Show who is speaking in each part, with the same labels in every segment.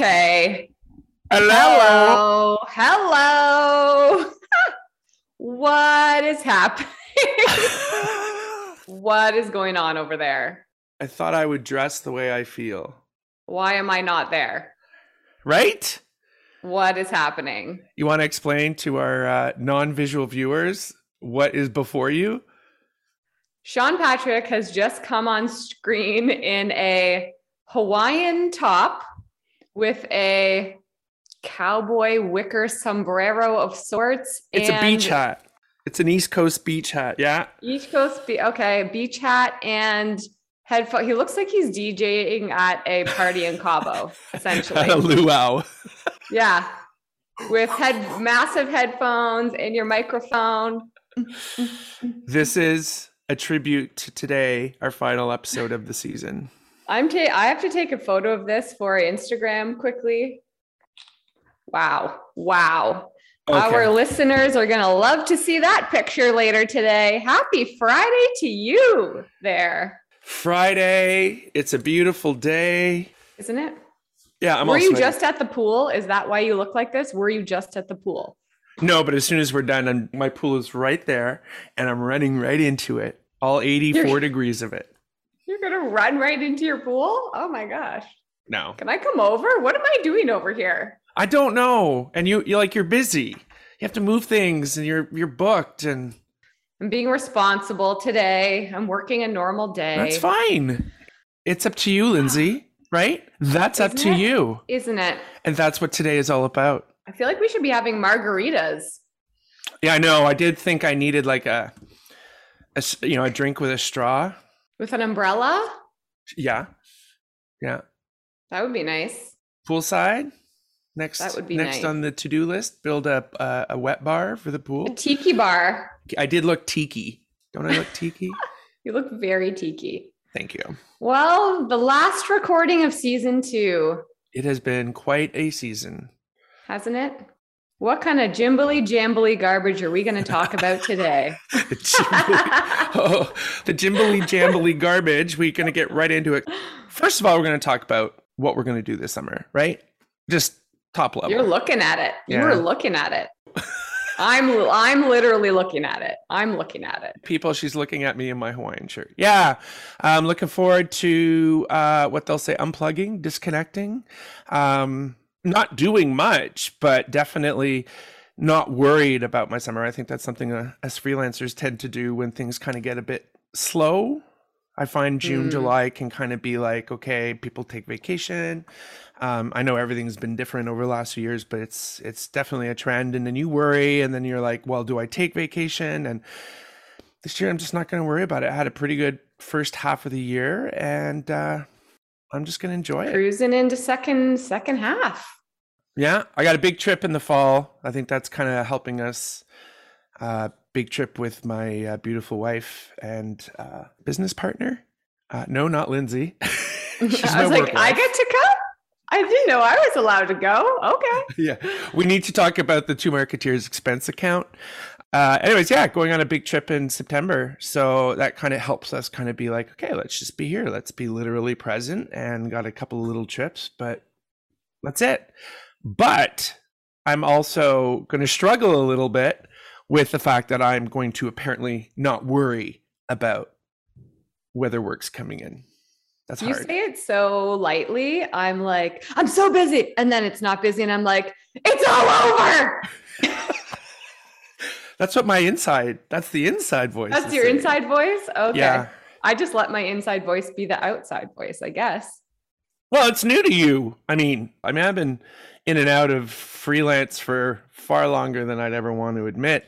Speaker 1: Okay.
Speaker 2: Hello.
Speaker 1: Hello. Hello. what is happening? what is going on over there?
Speaker 2: I thought I would dress the way I feel.
Speaker 1: Why am I not there?
Speaker 2: Right?
Speaker 1: What is happening?
Speaker 2: You want to explain to our uh, non visual viewers what is before you?
Speaker 1: Sean Patrick has just come on screen in a Hawaiian top with a cowboy wicker sombrero of sorts.
Speaker 2: It's a beach hat. It's an East Coast beach hat. Yeah.
Speaker 1: East Coast, be- okay, beach hat and headphone. He looks like he's DJing at a party in Cabo, essentially.
Speaker 2: At a luau.
Speaker 1: Yeah. With head massive headphones and your microphone.
Speaker 2: This is a tribute to today, our final episode of the season.
Speaker 1: I'm ta- I have to take a photo of this for Instagram quickly. Wow. Wow. Our listeners are going to love to see that picture later today. Happy Friday to you there,
Speaker 2: Friday. It's a beautiful day.
Speaker 1: isn't it?
Speaker 2: Yeah, I'm
Speaker 1: Were you just at the pool? Is that why you look like this? Were you just at the pool?
Speaker 2: No, but as soon as we're done, I'm, my pool is right there and I'm running right into it. All 84
Speaker 1: You're-
Speaker 2: degrees of it.
Speaker 1: You're going to run right into your pool? Oh my gosh.
Speaker 2: No.
Speaker 1: Can I come over? What am I doing over here?
Speaker 2: I don't know. And you you like you're busy. You have to move things and you're you're booked and
Speaker 1: I'm being responsible today. I'm working a normal day.
Speaker 2: that's fine. It's up to you, Lindsay, right? That's up
Speaker 1: Isn't
Speaker 2: to
Speaker 1: it?
Speaker 2: you.
Speaker 1: Isn't it?
Speaker 2: And that's what today is all about.
Speaker 1: I feel like we should be having margaritas.
Speaker 2: Yeah, I know. I did think I needed like a, you know, a drink with a straw.
Speaker 1: With an umbrella?
Speaker 2: Yeah. Yeah.
Speaker 1: That would be nice.
Speaker 2: Poolside. Next
Speaker 1: That would be
Speaker 2: next
Speaker 1: nice.
Speaker 2: on the to-do list, build a a, a wet bar for the pool.
Speaker 1: A tiki bar.
Speaker 2: I did look tiki. Don't I look tiki?
Speaker 1: You look very tiki.
Speaker 2: Thank you.
Speaker 1: Well, the last recording of season two,
Speaker 2: It has been quite a season.
Speaker 1: hasn't it? What kind of jimbly jambly garbage are we going to talk about today?
Speaker 2: The jimbly, oh, the jimbly jambly garbage. We're going to get right into it. First of all, we're going to talk about what we're going to do this summer, right? Just top level.
Speaker 1: You're looking at it. You're looking at it. I'm I'm literally looking at it. I'm looking at it.
Speaker 2: People, she's looking at me in my Hawaiian shirt. Yeah, I'm looking forward to uh, what they'll say unplugging, disconnecting, um, not doing much, but definitely not worried about my summer. I think that's something uh, as freelancers tend to do when things kind of get a bit slow. I find June,
Speaker 1: Mm.
Speaker 2: July can kind of be like, okay, people take vacation. Um, I know everything's been different over the last few years, but it's it's definitely a trend. And then you worry, and then you're like, well, do I take vacation? And this year, I'm just not going to worry about it. I had a pretty good first half of the year, and uh, I'm just going to enjoy it.
Speaker 1: Cruising into second second half.
Speaker 2: Yeah, I got a big trip in the fall. I think that's kind of helping us. Uh, big trip with my uh, beautiful wife and uh, business partner. Uh, no, not Lindsay.
Speaker 1: I was like, I get to come? I didn't know I was allowed to go. Okay.
Speaker 2: yeah, we need to talk about the two marketeers expense account. Uh, anyways, yeah, going on a big trip in September, so that kind of helps us kind of be like, okay, let's just be here, let's be literally present, and got a couple of little trips, but that's it. But I'm also going to struggle a little bit with the fact that I'm going to apparently not worry about weather works coming in. That's
Speaker 1: You
Speaker 2: hard.
Speaker 1: say it so lightly. I'm like, I'm so busy. And then it's not busy. And I'm like, it's all over.
Speaker 2: That's what my inside. That's the inside voice.
Speaker 1: That's your
Speaker 2: saying.
Speaker 1: inside voice? Okay.
Speaker 2: Yeah.
Speaker 1: I just let my inside voice be the outside voice, I guess.
Speaker 2: Well, it's new to you. I mean, I mean, I've been in and out of freelance for far longer than I'd ever want to admit,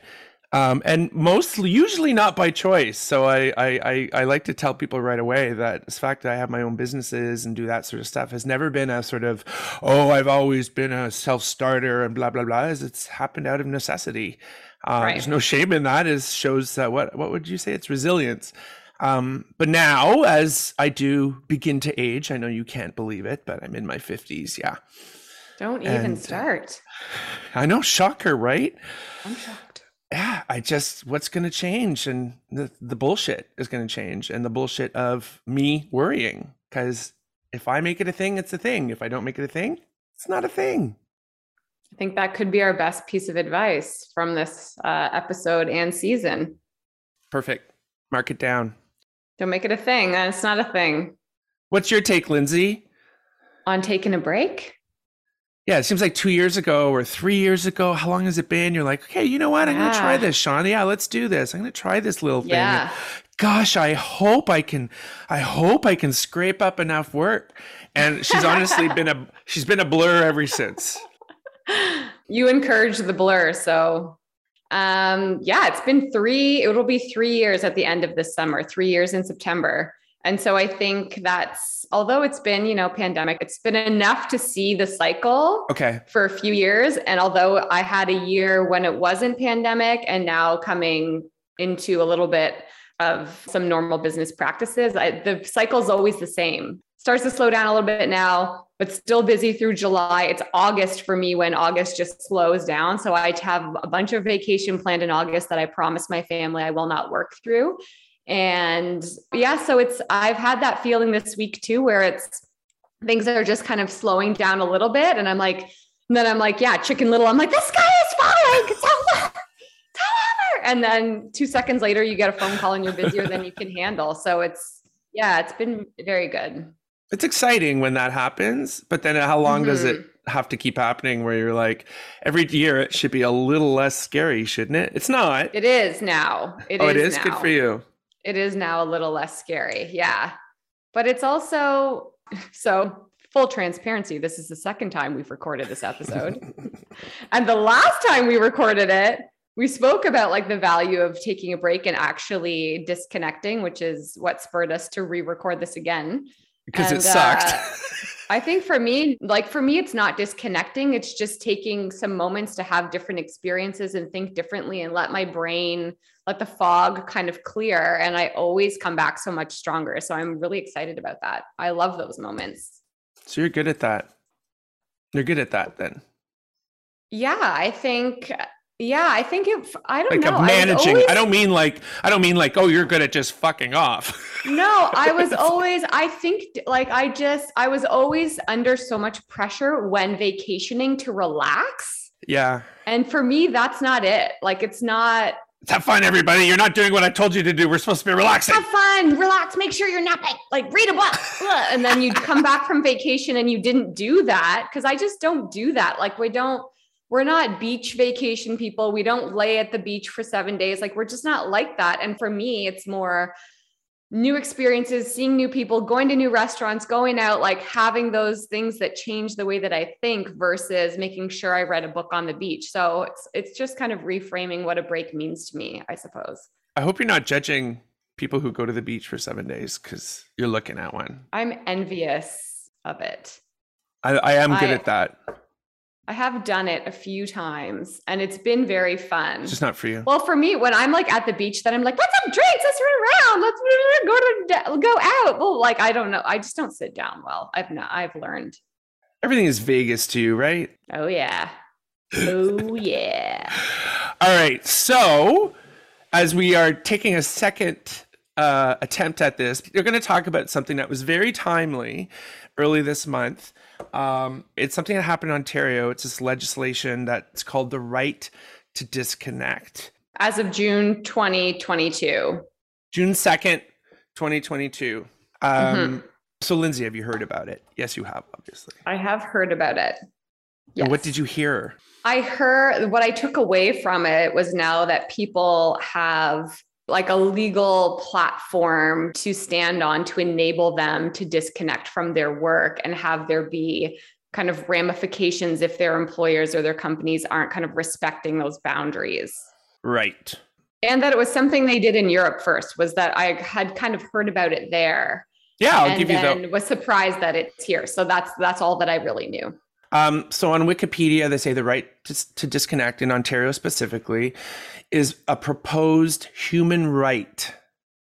Speaker 2: um, and mostly, usually not by choice. So I, I, I, I like to tell people right away that the fact that I have my own businesses and do that sort of stuff has never been a sort of, oh, I've always been a self-starter and blah blah blah. As it's happened out of necessity. Uh,
Speaker 1: Right.
Speaker 2: There's no shame in that. It shows that what what would you say? It's resilience. Um, but now, as I do begin to age, I know you can't believe it, but I'm in my 50s. Yeah.
Speaker 1: Don't even
Speaker 2: And, uh,
Speaker 1: start.
Speaker 2: I know, shocker, right?
Speaker 1: I'm shocked.
Speaker 2: Yeah, I just, what's going to change? And the, the bullshit is going to change, and the bullshit of me worrying because if I make it a thing, it's a thing. If I don't make it a thing, it's not a thing.
Speaker 1: I think that could be our best piece of advice from this uh, episode and season.
Speaker 2: Perfect. Mark it down.
Speaker 1: Don't make it a thing. It's not a thing.
Speaker 2: What's your take, Lindsay?
Speaker 1: On taking a break?
Speaker 2: Yeah, it seems like two years ago or three years ago. How long has it been? You're like, okay, you know what? I'm yeah. gonna try this, Sean. Yeah, let's do this. I'm gonna try this little thing. Yeah. Gosh, I hope I can. I hope I can scrape up enough work. And she's honestly been a she's been a blur ever since.
Speaker 1: You encourage the blur, so um, yeah, it's been three. It'll be three years at the end of this summer. Three years in September. And so I think that's although it's been, you know, pandemic, it's been enough to see the cycle
Speaker 2: okay.
Speaker 1: for a few years. And although I had a year when it wasn't pandemic and now coming into a little bit of some normal business practices, I, the cycle is always the same. Starts to slow down a little bit now, but still busy through July. It's August for me when August just slows down. So I have a bunch of vacation planned in August that I promised my family I will not work through. And yeah, so it's, I've had that feeling this week too, where it's things that are just kind of slowing down a little bit. And I'm like, and then I'm like, yeah, chicken little. I'm like, the sky is falling. And then two seconds later, you get a phone call and you're busier than you can handle. So it's, yeah, it's been very good.
Speaker 2: It's exciting when that happens, but then how long mm-hmm. does it mm-hmm. have to keep happening where you're like every year it should be a little less scary, shouldn't it? It's not.
Speaker 1: It is now. It
Speaker 2: oh,
Speaker 1: is
Speaker 2: it is now. good for you
Speaker 1: it is now a little less scary. Yeah. But it's also so full transparency. This is the second time we've recorded this episode. and the last time we recorded it, we spoke about like the value of taking a break and actually disconnecting, which is what spurred us to re-record this again.
Speaker 2: Because and, it sucked. Uh,
Speaker 1: I think for me, like for me, it's not disconnecting. It's just taking some moments to have different experiences and think differently and let my brain, let the fog kind of clear. And I always come back so much stronger. So I'm really excited about that. I love those moments.
Speaker 2: So you're good at that. You're good at that then.
Speaker 1: Yeah, I think yeah, I think it. I don't
Speaker 2: like
Speaker 1: know.
Speaker 2: managing. I, always, I, don't mean like. I don't mean like. Oh, you're good at just fucking off.
Speaker 1: no, I was always. I think like I just. I was always under so much pressure when vacationing to relax.
Speaker 2: Yeah.
Speaker 1: And for me, that's not it. Like it's not.
Speaker 2: Have fun, everybody. You're not doing what I told you to do. We're supposed to be relaxing.
Speaker 1: Have fun, relax, make sure you're napping, like read a book. and then you'd come back from vacation and you didn't do that because I just don't do that. Like we don't we're not beach vacation people. We don't lay at the beach for seven days. Like we're just not like that. And for me, it's more new experiences, seeing new people, going to new restaurants, going out, like having those things that change the way that I think versus making sure I read a book on the beach. So it's it's just kind of reframing what a break means to me, I suppose.
Speaker 2: I hope you're not judging people who go to the beach for seven days because you're looking at one.
Speaker 1: I'm envious of it.
Speaker 2: I, I am good I, at that.
Speaker 1: I have done it a few times and it's been very fun.
Speaker 2: It's just not for you.
Speaker 1: Well, for me, when I'm like at the beach, then I'm like, let's have drinks, let's run around, let's go to go out. Well, like I don't know. I just don't sit down well. I've not I've learned.
Speaker 2: Everything is Vegas to you, right?
Speaker 1: Oh yeah. Oh yeah.
Speaker 2: All right. So as we are taking a second uh, attempt at this, you're going to talk about something that was very timely early this month um, it's something that happened in Ontario. It's this legislation that's called the right to disconnect.
Speaker 1: As of June 2022.
Speaker 2: June 2nd, 2022. Um, mm-hmm. So, Lindsay, have you heard about it? Yes, you have, obviously.
Speaker 1: I have heard about it.
Speaker 2: Yes. And what did you hear?
Speaker 1: I heard what I took away from it was now that people have like a legal platform to stand on to enable them to disconnect from their work and have there be kind of ramifications if their employers or their companies aren't kind of respecting those boundaries.
Speaker 2: Right.
Speaker 1: And that it was something they did in Europe first was that I had kind of heard about it there.
Speaker 2: Yeah, I'll give you that.
Speaker 1: Was surprised that it's here. So that's that's all that I really knew.
Speaker 2: Um, so on Wikipedia, they say the right to, to disconnect in Ontario specifically is a proposed human right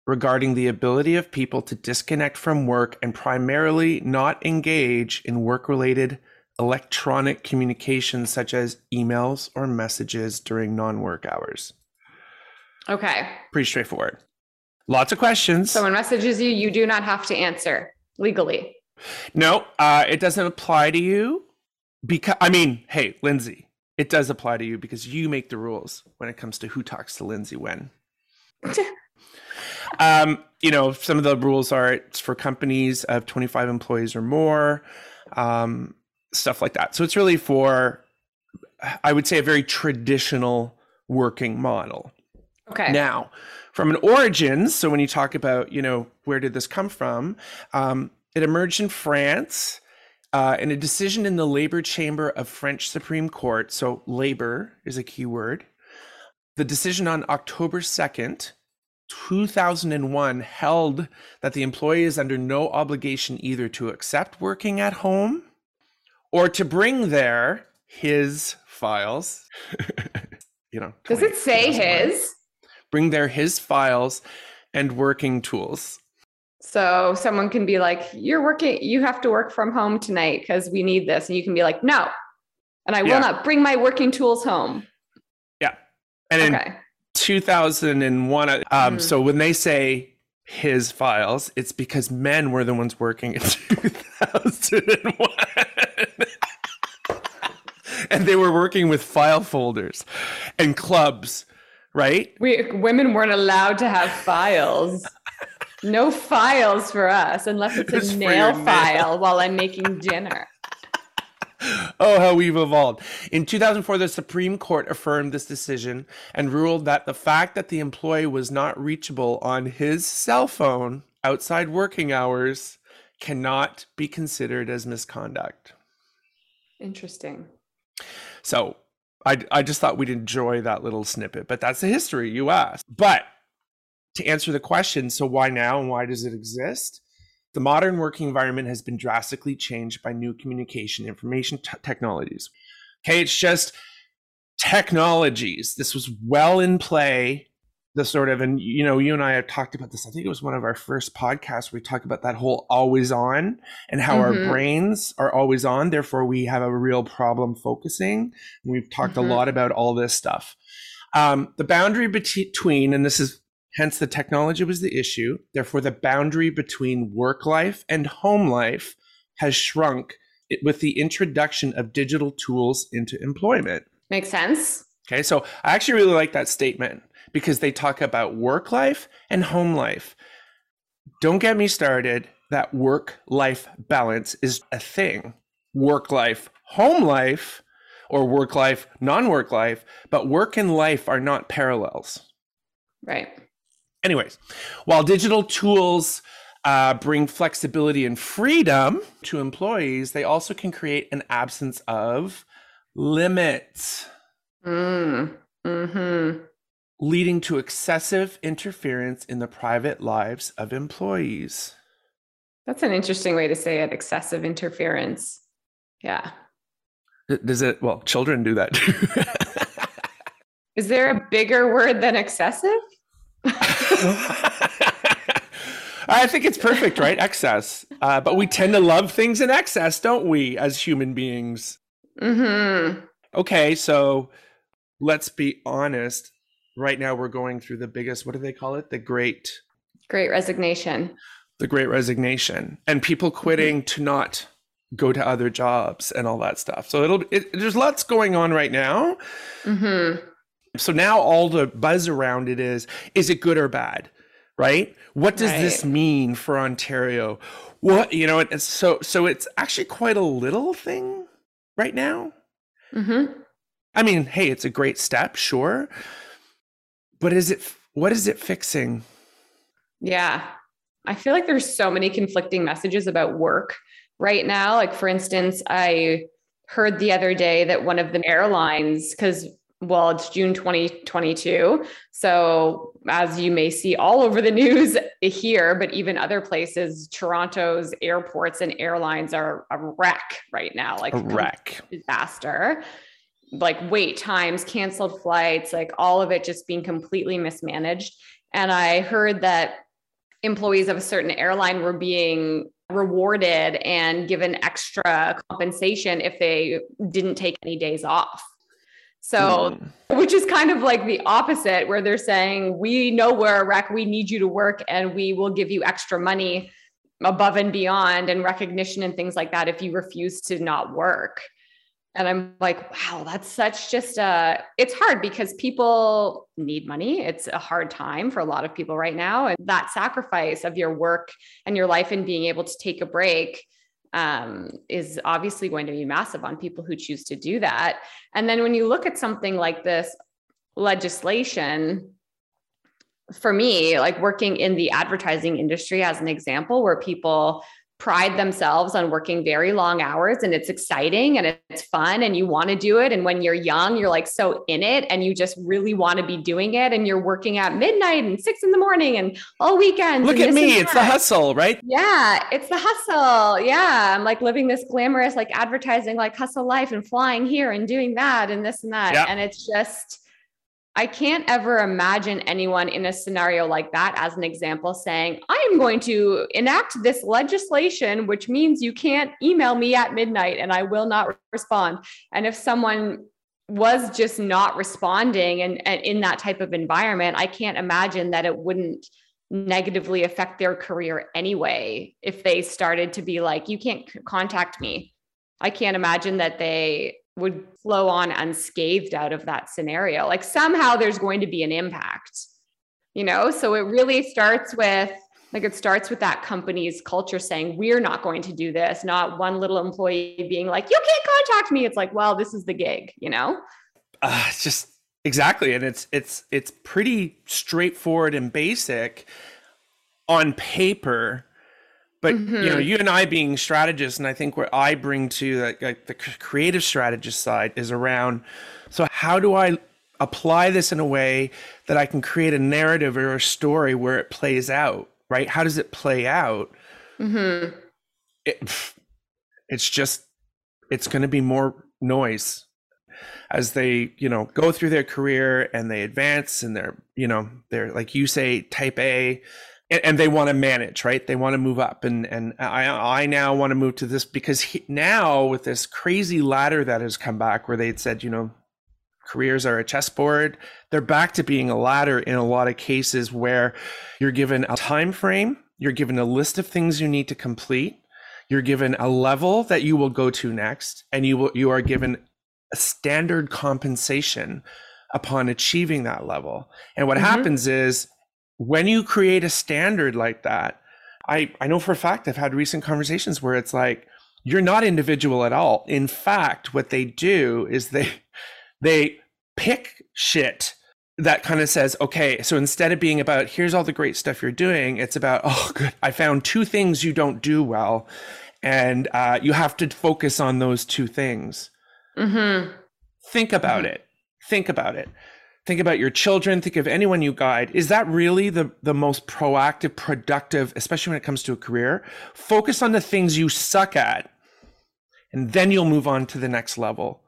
Speaker 2: regarding the ability of people to disconnect from work and primarily not engage in work related electronic communications such as emails or messages during non work hours.
Speaker 1: Okay.
Speaker 2: Pretty straightforward. Lots of questions.
Speaker 1: Someone messages you, you do not have to answer legally.
Speaker 2: No, uh, it doesn't apply to you because I mean, hey, Lindsay, it does apply to you because you make the rules when it comes to who talks to Lindsay when. um, you know, some of the rules are it's for companies of 25 employees or more, um, stuff like that. So it's really for, I would say, a very traditional working model.
Speaker 1: Okay.
Speaker 2: Now, from an origins, so when you talk about, you know, where did this come from? Um, it emerged in France uh, in a decision in the Labor Chamber of French Supreme Court. So, labor is a key word. The decision on October 2nd, 2001, held that the employee is under no obligation either to accept working at home or to bring there his files. you know,
Speaker 1: does it say his?
Speaker 2: Bring there his files and working tools.
Speaker 1: So someone can be like, You're working, you have to work from home tonight because we need this. And you can be like, No, and I will yeah. not bring my working tools home.
Speaker 2: Yeah. And okay. in 2001, um, mm. so when they say his files, it's because men were the ones working in 2001. and they were working with file folders and clubs, right?
Speaker 1: We women weren't allowed to have files. No files for us unless it's, it's a nail file nail. while I'm making dinner.
Speaker 2: oh, how we've evolved. In 2004, the Supreme Court affirmed this decision and ruled that the fact that the employee was not reachable on his cell phone outside working hours cannot be considered as misconduct.
Speaker 1: Interesting.
Speaker 2: So I, I just thought we'd enjoy that little snippet, but that's the history you asked. But to answer the question, so why now and why does it exist? The modern working environment has been drastically changed by new communication information t- technologies. Okay, it's just technologies. This was well in play. The sort of, and you know, you and I have talked about this. I think it was one of our first podcasts. We talked about that whole always on and how mm-hmm. our brains are always on. Therefore, we have a real problem focusing. And we've talked mm-hmm. a lot about all this stuff. Um, the boundary between, and this is Hence, the technology was the issue. Therefore, the boundary between work life and home life has shrunk with the introduction of digital tools into employment.
Speaker 1: Makes sense.
Speaker 2: Okay, so I actually really like that statement because they talk about work life and home life. Don't get me started that work life balance is a thing. Work life, home life, or work life, non work life, but work and life are not parallels.
Speaker 1: Right.
Speaker 2: Anyways, while digital tools uh, bring flexibility and freedom to employees, they also can create an absence of limits.
Speaker 1: Mm. hmm
Speaker 2: Leading to excessive interference in the private lives of employees.
Speaker 1: That's an interesting way to say it excessive interference. Yeah.
Speaker 2: Does it? Well, children do that too.
Speaker 1: Is there a bigger word than excessive?
Speaker 2: I think it's perfect, right? Excess. Uh, but we tend to love things in excess, don't we, as human beings?
Speaker 1: Mm-hmm.
Speaker 2: Okay, so let's be honest. Right now, we're going through the biggest, what do they call it? The great.
Speaker 1: Great resignation.
Speaker 2: The great resignation. And people quitting mm-hmm. to not go to other jobs and all that stuff. So it'll, it, there's lots going on right now.
Speaker 1: Mm-hmm.
Speaker 2: So now all the buzz around it is is it good or bad? Right? What does right. this mean for Ontario? What, you know, it's so so it's actually quite a little thing right now.
Speaker 1: Mm-hmm.
Speaker 2: I mean, hey, it's a great step, sure. But is it what is it fixing?
Speaker 1: Yeah. I feel like there's so many conflicting messages about work right now. Like for instance, I heard the other day that one of the airlines cuz well, it's June 2022. So, as you may see all over the news here, but even other places, Toronto's airports and airlines are a wreck right now, like
Speaker 2: a wreck
Speaker 1: disaster. Like wait times, canceled flights, like all of it just being completely mismanaged. And I heard that employees of a certain airline were being rewarded and given extra compensation if they didn't take any days off. So, mm. which is kind of like the opposite, where they're saying, We know we're a wreck, we need you to work, and we will give you extra money above and beyond and recognition and things like that if you refuse to not work. And i'm like wow that's such just a it's hard because people need money. It's a hard time for a lot of people right now and that sacrifice of your work and your life and being able to take a break um, is obviously going to be massive on people who choose to do that. And then when you look at something like this legislation for me like working in the advertising industry as an example where people pride themselves on working very long hours and it's exciting and it's fun and you want to do it. And when you're young you're like so in it and you just really want to be doing it and you're working at midnight and six in the morning and all weekends
Speaker 2: look at me it's the hustle right?
Speaker 1: Yeah it's the hustle. Yeah i'm like living this glamorous like advertising like hustle life and flying here and doing that and this and that. Yep. and it's just I can't ever imagine anyone in a scenario like that, as an example, saying, I am going to enact this legislation, which means you can't email me at midnight and I will not respond. And if someone was just not responding and, and in that type of environment, I can't imagine that it wouldn't negatively affect their career anyway if they started to be like, you can't contact me. I can't imagine that they would flow on unscathed out of that scenario. Like somehow there's going to be an impact, you know? So it really starts with, like, it starts with that company's culture saying, we're not going to do this, not one little employee being like, you can't contact me. It's like, well, this is the gig, you know?
Speaker 2: Uh, it's just exactly. And it's, it's, it's pretty straightforward and basic on paper but mm-hmm. you know, mm-hmm. you and I being strategists, and I think what I bring to like, like the creative strategist side is around. So how do I apply this in a way that I can create a narrative or a story where it plays out? Right? How does it play out? Mm-hmm. It, it's just it's going to be more noise as they you know go through their career and they advance and they're you know they're like you say type a and, and they want to manage, right? They want to move up, and and I I now want to move to this because he, now with this crazy ladder that has come back, where they'd said, you know, careers are a chessboard, they're back to being a ladder in a lot of cases where you're given a time frame, you're given a list of things you need to complete, you're given a level that you will go to next, and you will you are given a standard compensation upon achieving that level. And what mm-hmm. happens is when you create a standard like that, I, I know for a fact I've had recent conversations where it's like, you're not individual at all. In fact, what they do is they they pick shit that kind of says, okay, so instead of being about here's all the great stuff you're doing, it's about oh good, I found two things you don't do well, and uh, you have to focus on those two things. Mm-hmm. Think about mm-hmm. it. Think about it think about your children think of anyone you guide. Is that really the the most proactive productive especially when it comes to a career? Focus on the things you suck at and then you'll move on to the next level.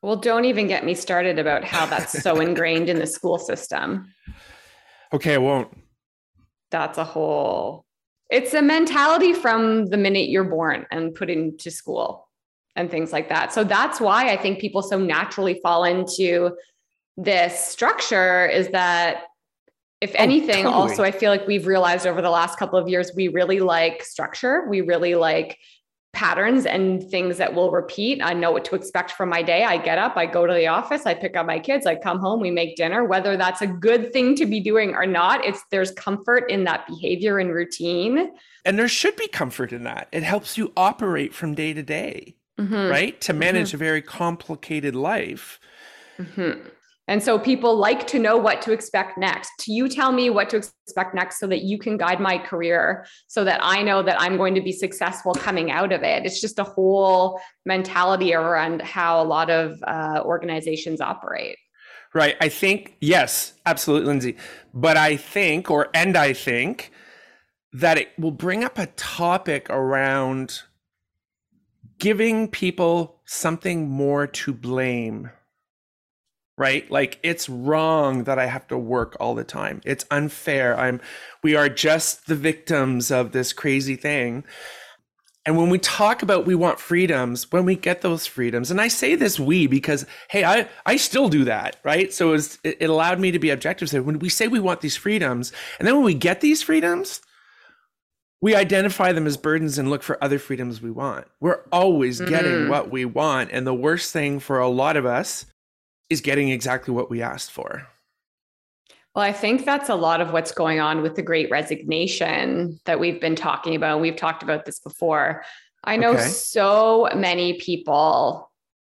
Speaker 1: Well don't even get me started about how that's so ingrained in the school system.
Speaker 2: Okay i won't.
Speaker 1: That's a whole it's a mentality from the minute you're born and put into school and things like that. So that's why i think people so naturally fall into this structure is that if oh, anything totally. also i feel like we've realized over the last couple of years we really like structure we really like patterns and things that will repeat i know what to expect from my day i get up i go to the office i pick up my kids i come home we make dinner whether that's a good thing to be doing or not it's there's comfort in that behavior and routine
Speaker 2: and there should be comfort in that it helps you operate from day to day mm-hmm. right to manage mm-hmm. a very complicated life
Speaker 1: mm-hmm. And so people like to know what to expect next. You tell me what to expect next so that you can guide my career so that I know that I'm going to be successful coming out of it. It's just a whole mentality around how a lot of uh, organizations operate.
Speaker 2: Right. I think, yes, absolutely, Lindsay. But I think, or, and I think that it will bring up a topic around giving people something more to blame right like it's wrong that i have to work all the time it's unfair i'm we are just the victims of this crazy thing and when we talk about we want freedoms when we get those freedoms and i say this we because hey i i still do that right so it, was, it allowed me to be objective so when we say we want these freedoms and then when we get these freedoms we identify them as burdens and look for other freedoms we want. We're always mm-hmm. getting what we want. And the worst thing for a lot of us is getting exactly what we asked for.
Speaker 1: Well, I think that's a lot of what's going on with the great resignation that we've been talking about. We've talked about this before. I know okay. so many people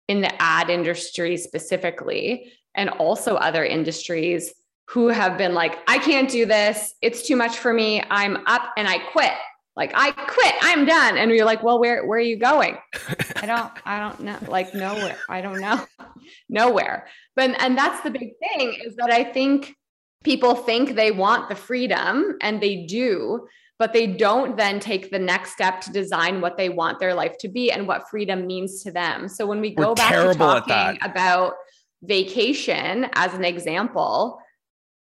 Speaker 1: in the ad industry specifically, and also other industries who have been like, I can't do this. It's too much for me. I'm up and I quit. Like I quit. I'm done. And you're like, well, where where are you going? I don't I don't know. Like nowhere. I don't know. nowhere. But and that's the big thing is that I think people think they want the freedom and they do, but they don't then take the next step to design what they want their life to be and what freedom means to them. So when we go We're back to talking about vacation as an example,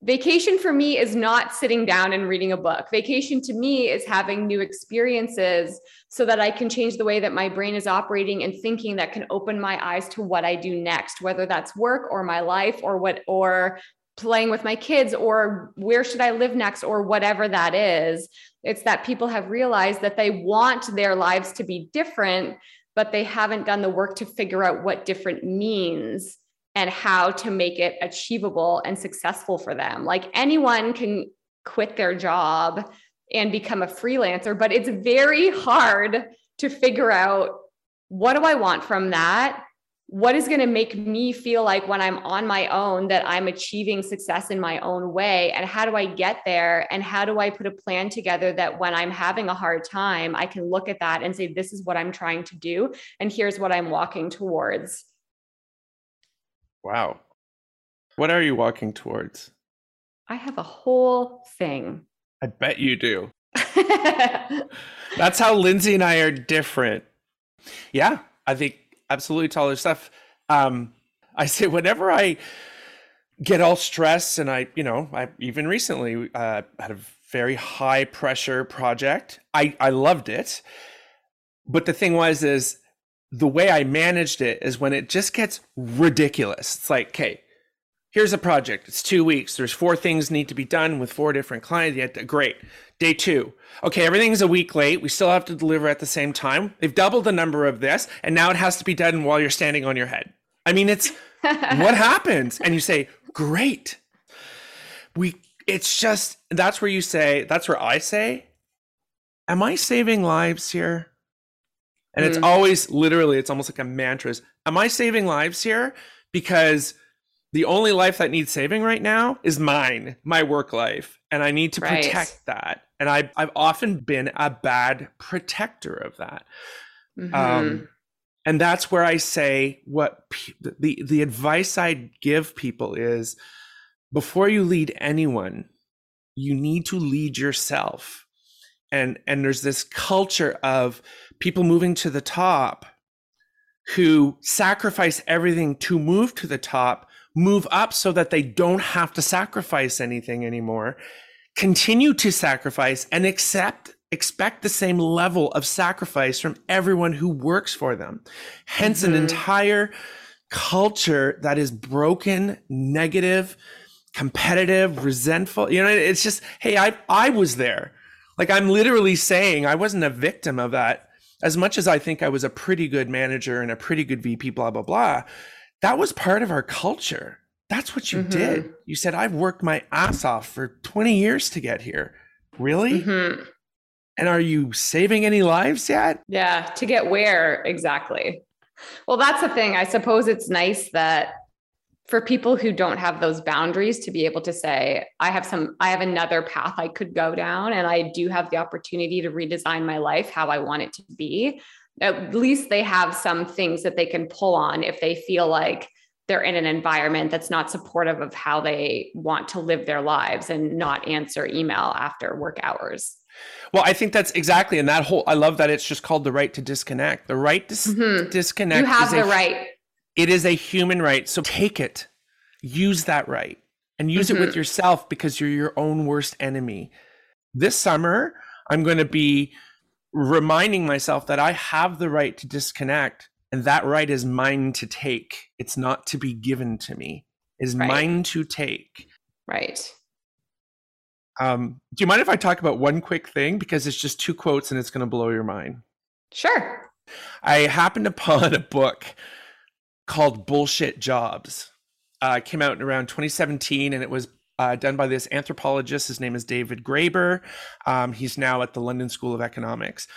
Speaker 1: Vacation for me is not sitting down and reading a book. Vacation to me is having new experiences so that I can change the way that my brain is operating and thinking that can open my eyes to what I do next, whether that's work or my life or what, or playing with my kids or where should I live next or whatever that is. It's that people have realized that they want their lives to be different, but they haven't done the work to figure out what different means and how to make it achievable and successful for them. Like anyone can quit their job and become a freelancer, but it's very hard to figure out what do I want from that? What is going to make me feel like when I'm on my own that I'm achieving success in my own way? And how do I get there? And how do I put a plan together that when I'm having a hard time, I can look at that and say, this is what I'm trying to do. And here's what I'm walking towards.
Speaker 2: Wow. What are you walking towards?
Speaker 1: I have a whole thing.
Speaker 2: I bet you do. That's how Lindsay and I are different. Yeah, I think absolutely taller stuff. Um, I say whenever I get all stressed, and I, you know, I even recently uh, had a very high pressure project. I I loved it, but the thing was is the way I managed it is when it just gets ridiculous. It's like, okay, here's a project. It's two weeks. There's four things need to be done with four different clients. Yeah, great. Day two. Okay, everything's a week late. We still have to deliver at the same time. They've doubled the number of this, and now it has to be done while you're standing on your head. I mean, it's what happens? And you say, great. We it's just that's where you say, that's where I say, Am I saving lives here? And mm. it's always literally, it's almost like a mantra. Is, Am I saving lives here? Because the only life that needs saving right now is mine, my work life. And I need to right. protect that. And I, I've often been a bad protector of that. Mm-hmm. Um, and that's where I say what the, the advice I give people is before you lead anyone, you need to lead yourself. And, and there's this culture of people moving to the top who sacrifice everything to move to the top, move up so that they don't have to sacrifice anything anymore, continue to sacrifice and accept expect the same level of sacrifice from everyone who works for them. Hence mm-hmm. an entire culture that is broken, negative, competitive, resentful. You know, it's just, hey, I I was there. Like I'm literally saying I wasn't a victim of that as much as I think I was a pretty good manager and a pretty good VP, blah, blah, blah, that was part of our culture. That's what you mm-hmm. did. You said, I've worked my ass off for 20 years to get here. Really? Mm-hmm. And are you saving any lives yet?
Speaker 1: Yeah. To get where exactly? Well, that's the thing. I suppose it's nice that for people who don't have those boundaries to be able to say i have some i have another path i could go down and i do have the opportunity to redesign my life how i want it to be at least they have some things that they can pull on if they feel like they're in an environment that's not supportive of how they want to live their lives and not answer email after work hours
Speaker 2: well, I think that's exactly, and that whole, I love that it's just called the right to disconnect. The right to mm-hmm. disconnect.
Speaker 1: You have the right.
Speaker 2: It is a human right. So take it, use that right, and use mm-hmm. it with mm-hmm. yourself because you're your own worst enemy. This summer, I'm going to be reminding myself that I have the right to disconnect, and that right is mine to take. It's not to be given to me, is right. mine to take.
Speaker 1: Right.
Speaker 2: Um, do you mind if I talk about one quick thing? Because it's just two quotes and it's going to blow your mind.
Speaker 1: Sure.
Speaker 2: I happened upon a book called Bullshit Jobs. Uh, came out in around 2017 and it was uh, done by this anthropologist. His name is David Graeber. Um, he's now at the London School of Economics.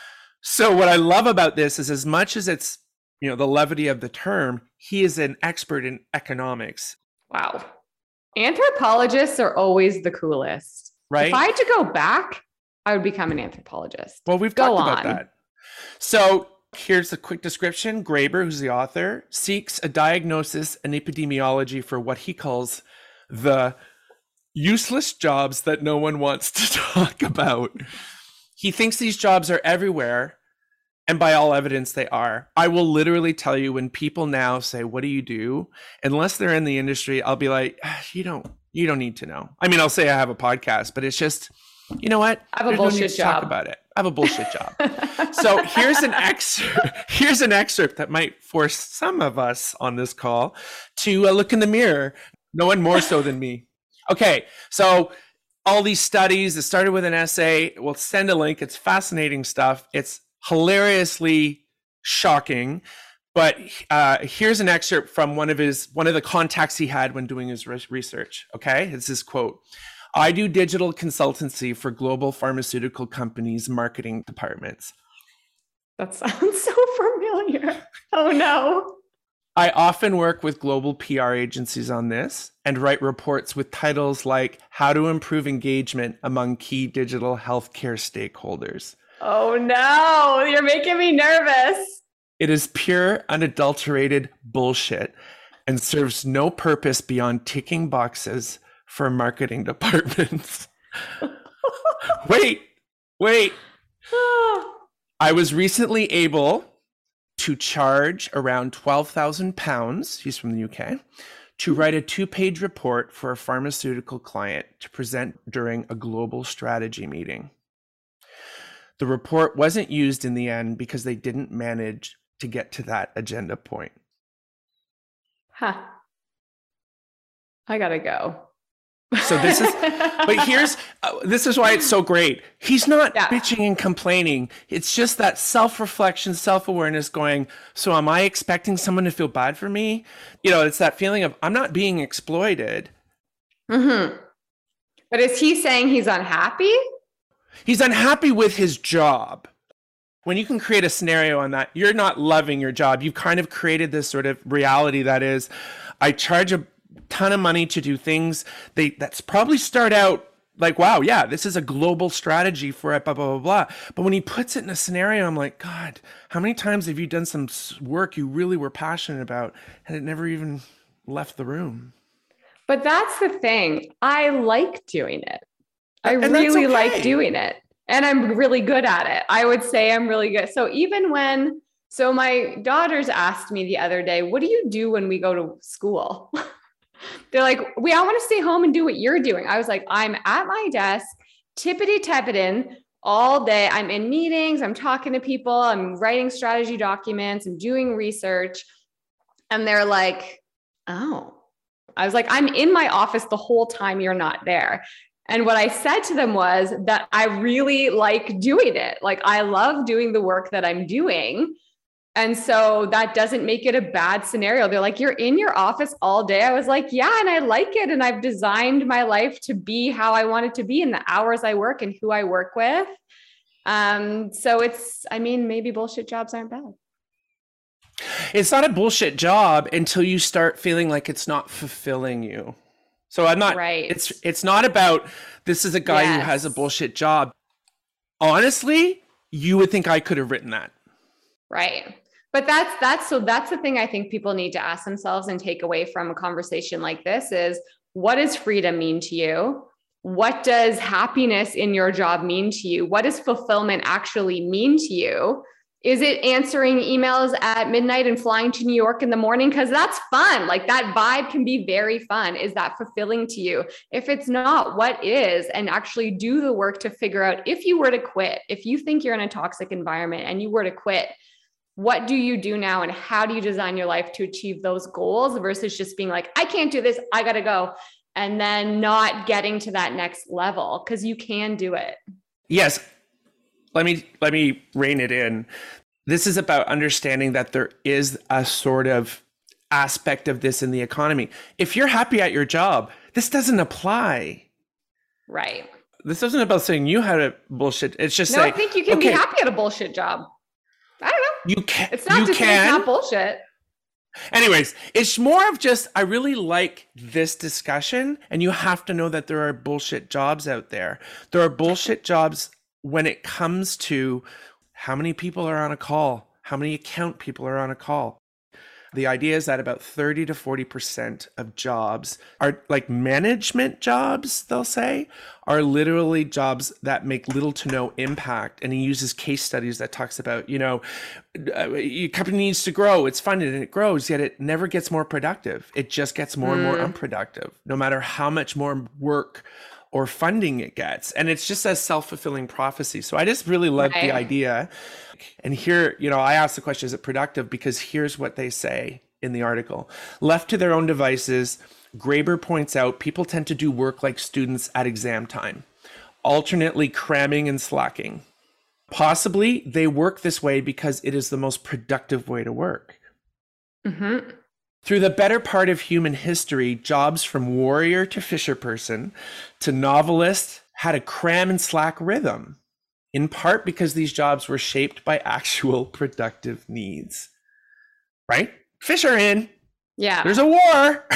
Speaker 2: So, what I love about this is as much as it's you know the levity of the term, he is an expert in economics.
Speaker 1: Wow. Anthropologists are always the coolest.
Speaker 2: Right.
Speaker 1: If I had to go back, I would become an anthropologist.
Speaker 2: Well, we've go talked on. about that. So here's a quick description. Graeber, who's the author, seeks a diagnosis and epidemiology for what he calls the useless jobs that no one wants to talk about. He thinks these jobs are everywhere and by all evidence they are i will literally tell you when people now say what do you do unless they're in the industry i'll be like ah, you don't you don't need to know i mean i'll say i have a podcast but it's just you know what?
Speaker 1: I have a bullshit no job
Speaker 2: talk about it. I have a bullshit job. So here's an excerpt here's an excerpt that might force some of us on this call to uh, look in the mirror no one more so than me. Okay so all these studies it started with an essay. We'll send a link. It's fascinating stuff. It's hilariously shocking. But uh, here's an excerpt from one of his one of the contacts he had when doing his research. Okay, it's this quote. I do digital consultancy for global pharmaceutical companies' marketing departments.
Speaker 1: That sounds so familiar. Oh no.
Speaker 2: I often work with global PR agencies on this and write reports with titles like How to Improve Engagement Among Key Digital Healthcare Stakeholders.
Speaker 1: Oh no, you're making me nervous.
Speaker 2: It is pure, unadulterated bullshit and serves no purpose beyond ticking boxes for marketing departments. wait, wait. I was recently able to charge around 12,000 pounds, he's from the UK, to write a two page report for a pharmaceutical client to present during a global strategy meeting. The report wasn't used in the end because they didn't manage to get to that agenda point.
Speaker 1: Huh. I gotta go.
Speaker 2: So this is, but here's, uh, this is why it's so great. He's not yeah. bitching and complaining. It's just that self reflection, self awareness going, so am I expecting someone to feel bad for me? You know, it's that feeling of I'm not being exploited.
Speaker 1: Mm-hmm. But is he saying he's unhappy?
Speaker 2: He's unhappy with his job. When you can create a scenario on that, you're not loving your job. You've kind of created this sort of reality that is, I charge a ton of money to do things they that's probably start out like, wow, yeah, this is a global strategy for it, blah, blah, blah, blah. But when he puts it in a scenario, I'm like, God, how many times have you done some work you really were passionate about and it never even left the room?
Speaker 1: But that's the thing. I like doing it. I and really okay. like doing it and I'm really good at it. I would say I'm really good. So even when, so my daughters asked me the other day, what do you do when we go to school? They're like, we all want to stay home and do what you're doing. I was like, I'm at my desk, tippity tapping all day. I'm in meetings, I'm talking to people, I'm writing strategy documents, I'm doing research. And they're like, oh, I was like, I'm in my office the whole time you're not there. And what I said to them was that I really like doing it. Like I love doing the work that I'm doing. And so that doesn't make it a bad scenario. They're like, you're in your office all day. I was like, yeah, and I like it. And I've designed my life to be how I want it to be in the hours I work and who I work with. Um, so it's, I mean, maybe bullshit jobs aren't bad.
Speaker 2: It's not a bullshit job until you start feeling like it's not fulfilling you. So I'm not right. It's it's not about this is a guy yes. who has a bullshit job. Honestly, you would think I could have written that.
Speaker 1: Right. But that's that's so that's the thing I think people need to ask themselves and take away from a conversation like this is what does freedom mean to you? What does happiness in your job mean to you? What does fulfillment actually mean to you? Is it answering emails at midnight and flying to New York in the morning? Because that's fun. Like that vibe can be very fun. Is that fulfilling to you? If it's not, what is? And actually do the work to figure out if you were to quit, if you think you're in a toxic environment and you were to quit, what do you do now and how do you design your life to achieve those goals versus just being like, I can't do this, I got to go. and then not getting to that next level because you can do it.
Speaker 2: Yes. Let me let me rein it in. This is about understanding that there is a sort of aspect of this in the economy. If you're happy at your job, this doesn't apply.
Speaker 1: Right.
Speaker 2: This isn't about saying you had a bullshit. It's just
Speaker 1: no,
Speaker 2: saying,
Speaker 1: I think you can okay, be happy at a bullshit job.
Speaker 2: You can.
Speaker 1: It's not
Speaker 2: you can.
Speaker 1: it's not bullshit.
Speaker 2: Anyways, it's more of just I really like this discussion, and you have to know that there are bullshit jobs out there. There are bullshit jobs when it comes to how many people are on a call, how many account people are on a call, the idea is that about 30 to 40% of jobs are like management jobs, they'll say, are literally jobs that make little to no impact. And he uses case studies that talks about, you know, your company needs to grow, it's funded and it grows, yet it never gets more productive. It just gets more mm. and more mm. unproductive, no matter how much more work or funding it gets. And it's just a self fulfilling prophecy. So I just really love right. the idea and here, you know, I ask the question, is it productive? Because here's what they say in the article Left to their own devices, Graeber points out people tend to do work like students at exam time, alternately cramming and slacking. Possibly they work this way because it is the most productive way to work. Mm-hmm. Through the better part of human history, jobs from warrior to fisher person to novelist had a cram and slack rhythm in part because these jobs were shaped by actual productive needs. Right? Fish are in.
Speaker 1: Yeah.
Speaker 2: There's a war.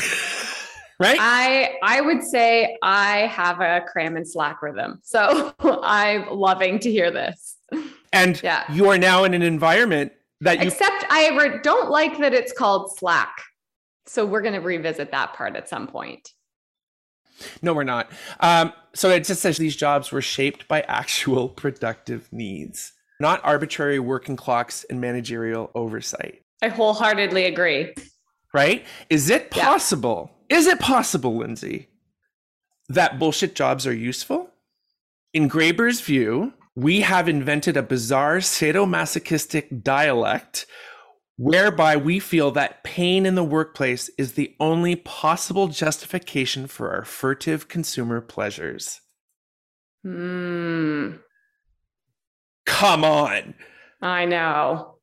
Speaker 2: right?
Speaker 1: I I would say I have a cram and slack rhythm. So I'm loving to hear this.
Speaker 2: And yeah. you are now in an environment that you
Speaker 1: Except I don't like that it's called slack. So we're going to revisit that part at some point.
Speaker 2: No, we're not. Um, so it just says these jobs were shaped by actual productive needs, not arbitrary working clocks and managerial oversight.
Speaker 1: I wholeheartedly agree.
Speaker 2: Right? Is it possible? Yeah. Is it possible, Lindsay, that bullshit jobs are useful? In Graeber's view, we have invented a bizarre sadomasochistic dialect whereby we feel that pain in the workplace is the only possible justification for our furtive consumer pleasures.
Speaker 1: Hmm.
Speaker 2: Come on.
Speaker 1: I know.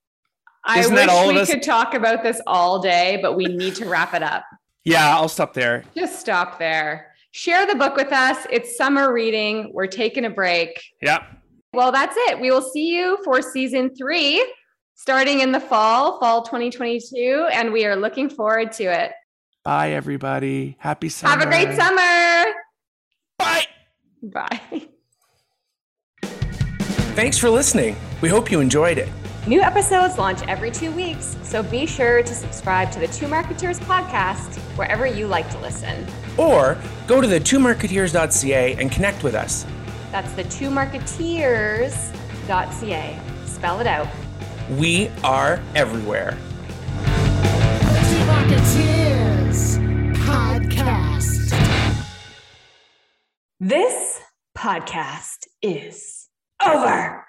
Speaker 1: Isn't I wish we could talk about this all day, but we need to wrap it up.
Speaker 2: Yeah, I'll stop there.
Speaker 1: Just stop there. Share the book with us. It's summer reading. We're taking a break.
Speaker 2: Yeah.
Speaker 1: Well, that's it. We will see you for season three starting in the fall, fall 2022, and we are looking forward to it.
Speaker 2: Bye, everybody. Happy summer.
Speaker 1: Have a great summer.
Speaker 2: Bye.
Speaker 1: Bye.
Speaker 2: Thanks for listening. We hope you enjoyed it.
Speaker 1: New episodes launch every two weeks, so be sure to subscribe to the Two Marketeers podcast wherever you like to listen.
Speaker 2: Or go to the twomarketeers.ca and connect with us.
Speaker 1: That's the twomarketeers.ca. Spell it out.
Speaker 2: We are everywhere.
Speaker 1: Podcast. This podcast is over.